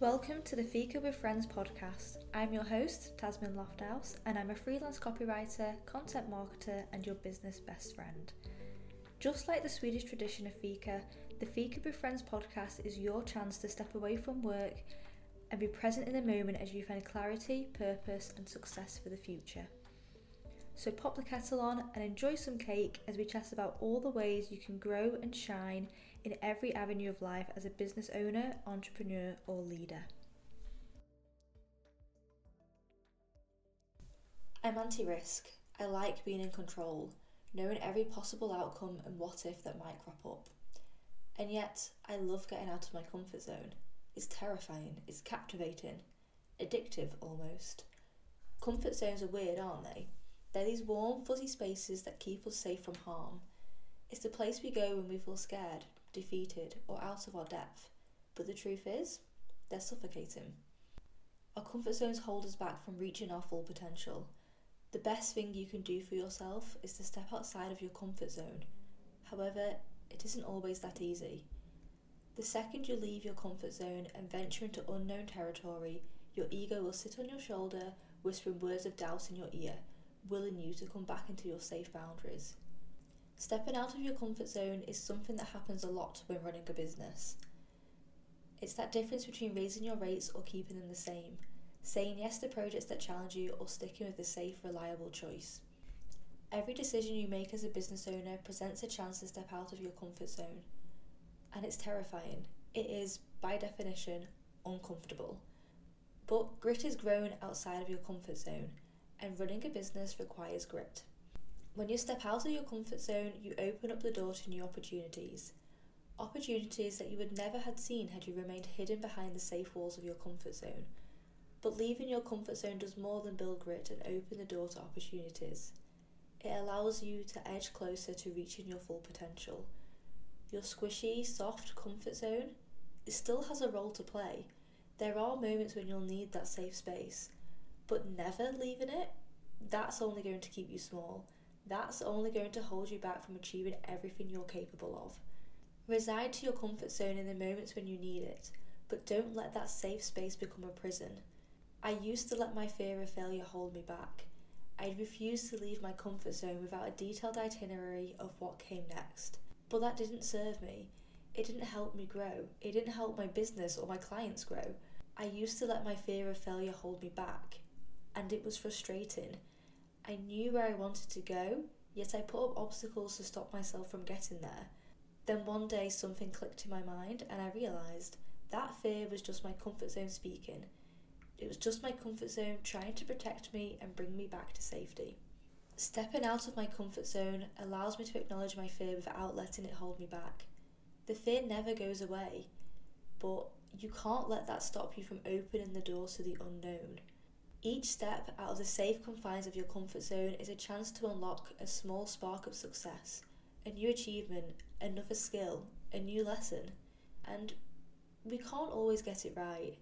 Welcome to the Fika with Friends podcast. I'm your host, Tasmin Lofthouse, and I'm a freelance copywriter, content marketer, and your business best friend. Just like the Swedish tradition of Fika, the Fika with Friends podcast is your chance to step away from work and be present in the moment as you find clarity, purpose, and success for the future. So pop the kettle on and enjoy some cake as we chat about all the ways you can grow and shine in every avenue of life as a business owner, entrepreneur, or leader. I'm anti risk. I like being in control, knowing every possible outcome and what if that might crop up. And yet, I love getting out of my comfort zone. It's terrifying, it's captivating, addictive almost. Comfort zones are weird, aren't they? They're these warm, fuzzy spaces that keep us safe from harm. It's the place we go when we feel scared, defeated, or out of our depth. But the truth is, they're suffocating. Our comfort zones hold us back from reaching our full potential. The best thing you can do for yourself is to step outside of your comfort zone. However, it isn't always that easy. The second you leave your comfort zone and venture into unknown territory, your ego will sit on your shoulder, whispering words of doubt in your ear willing you to come back into your safe boundaries. Stepping out of your comfort zone is something that happens a lot when running a business. It's that difference between raising your rates or keeping them the same, saying yes to projects that challenge you or sticking with the safe, reliable choice. Every decision you make as a business owner presents a chance to step out of your comfort zone. And it's terrifying. It is, by definition, uncomfortable. But grit is grown outside of your comfort zone and running a business requires grit. When you step out of your comfort zone, you open up the door to new opportunities. Opportunities that you would never have seen had you remained hidden behind the safe walls of your comfort zone. But leaving your comfort zone does more than build grit and open the door to opportunities. It allows you to edge closer to reaching your full potential. Your squishy, soft comfort zone, it still has a role to play. There are moments when you'll need that safe space, but never leaving it, that's only going to keep you small. That's only going to hold you back from achieving everything you're capable of. Reside to your comfort zone in the moments when you need it, but don't let that safe space become a prison. I used to let my fear of failure hold me back. I refused to leave my comfort zone without a detailed itinerary of what came next. But that didn't serve me. It didn't help me grow. It didn't help my business or my clients grow. I used to let my fear of failure hold me back and it was frustrating. I knew where I wanted to go, yet I put up obstacles to stop myself from getting there. Then one day something clicked in my mind and I realised that fear was just my comfort zone speaking. It was just my comfort zone trying to protect me and bring me back to safety. Stepping out of my comfort zone allows me to acknowledge my fear without letting it hold me back. The fear never goes away, but you can't let that stop you from opening the door to the unknown. Each step out of the safe confines of your comfort zone is a chance to unlock a small spark of success, a new achievement, another skill, a new lesson. And we can't always get it right.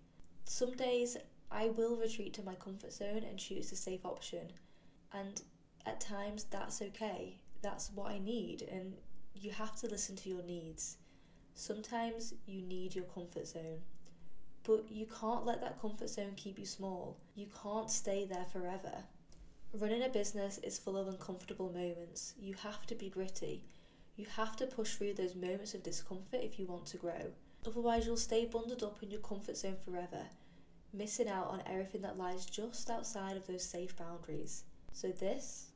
Some days I will retreat to my comfort zone and choose the safe option. And at times that's okay. That's what I need, and you have to listen to your needs. Sometimes you need your comfort zone. But you can't let that comfort zone keep you small. You can't stay there forever. Running a business is full of uncomfortable moments. You have to be gritty. You have to push through those moments of discomfort if you want to grow. Otherwise, you'll stay bundled up in your comfort zone forever, missing out on everything that lies just outside of those safe boundaries. So, this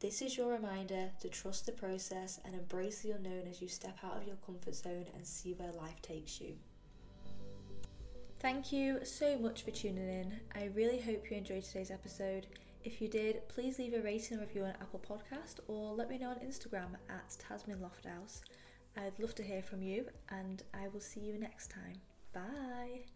this is your reminder to trust the process and embrace the unknown as you step out of your comfort zone and see where life takes you. Thank you so much for tuning in. I really hope you enjoyed today's episode. If you did, please leave a rating and review on Apple Podcast or let me know on Instagram at Tasmin Lofthouse. I'd love to hear from you and I will see you next time. Bye.